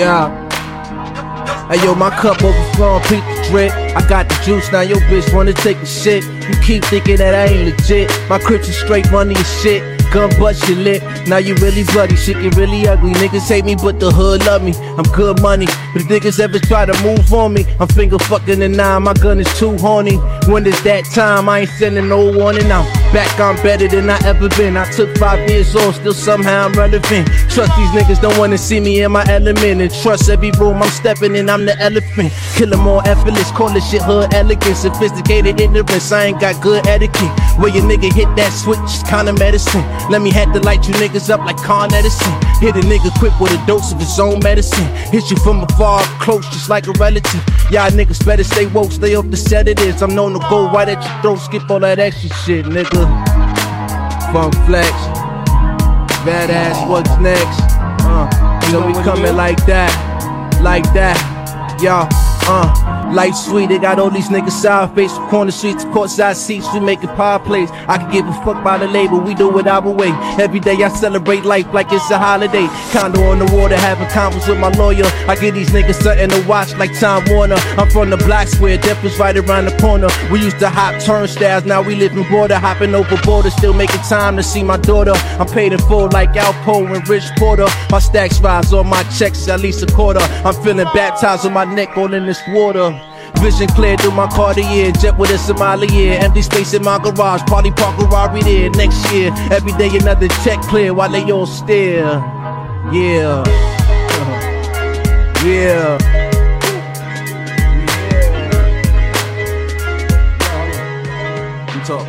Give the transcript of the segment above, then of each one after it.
Yeah. Hey yo, my cup overflowing, peep the drip. I got the juice, now your bitch wanna take a shit. You keep thinking that I ain't legit. My crips is straight money and shit. Gun bust your lip, now you really bloody. Shit get really ugly. Niggas hate me, but the hood love me. I'm good money. But if niggas ever try to move on me, I'm finger fucking the nine. My gun is too horny. When it's that time, I ain't sending no warning. I'm back, I'm better than I ever been. I took five years off, still somehow I'm relevant. Trust these niggas don't wanna see me in my element. And trust every room I'm stepping in, I'm the elephant. Kill 'em all effortless, call this shit hood elegant. Sophisticated ignorance, I ain't got good etiquette. Where your nigga hit that switch, kinda medicine. Let me have to light you niggas up like Con Edison. Hit a nigga quick with a dose of his own medicine. Hit you from afar, close, just like a relative. Y'all niggas better stay woke, stay off the sedatives. I'm known to go right at your throat, skip all that extra shit, nigga. Funk flex, badass, what's next? Uh, you know we coming like that, like that, y'all. Uh. Life sweet, they got all these niggas side face from corner streets, courtside seats, we making pie plays. I can give a fuck by the label, we do it our way. Every day I celebrate life like it's a holiday. Condo on the water, having convos with my lawyer. I give these niggas something to watch like Time Warner. I'm from the block square, death was right around the corner. We used to hop turnstiles, now we live in border, hopping over borders, still making time to see my daughter. I'm paid in full like Alpo and Rich Porter. My stacks rise on my checks, at least a quarter. I'm feeling baptized on my neck, all in this water. Vision clear through my Cartier, jet with a sommelier. Empty space in my garage, party park Ferrari there. Next year, every day another check clear while they all stare. Yeah. Yeah. You talk.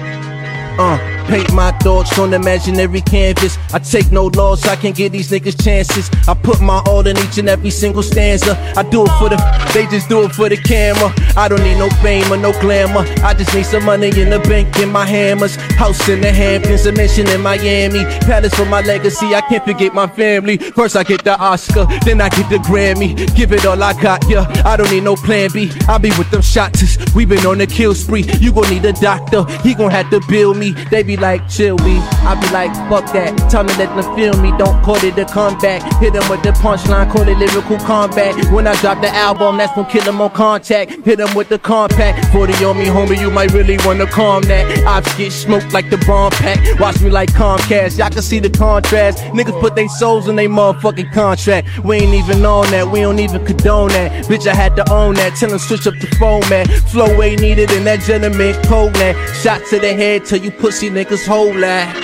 Uh, paint my thoughts on imaginary canvas. I take no loss, I can give these niggas chances. I put my all in each and every single stanza. I do it for the, they just do it for the camera. I don't need no fame or no glamour. I just need some money in the bank and my hammers. House in the Hamptons, a mansion in Miami. Palace for my legacy, I can't forget my family. First I get the Oscar, then I get the Grammy. Give it all I got, yeah. I don't need no plan B. I be with them shotters. We been on the kill spree. You gon' need a doctor. He gon' have to bill me. They be like, chill me. I be like, fuck that. Tell me let them feel me. Don't call it a comeback. Hit them with the punchline, call it lyrical combat. When I drop the album, that's when kill them on contact. Hit them with the compact. 40 on me, homie, you might really wanna calm that. Ops get smoked like the bomb pack. Watch me like Comcast. Y'all can see the contrast. Niggas put their souls in their motherfucking contract. We ain't even on that. We don't even condone that. Bitch, I had to own that. Tell them switch up the format. Flow ain't needed in that gentleman code that. Shot to the head till you pussy niggas hold that.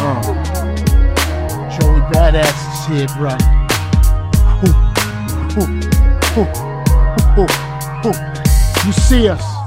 Uh. Joey Badass is here, bro. Ooh, ooh, ooh. You see us.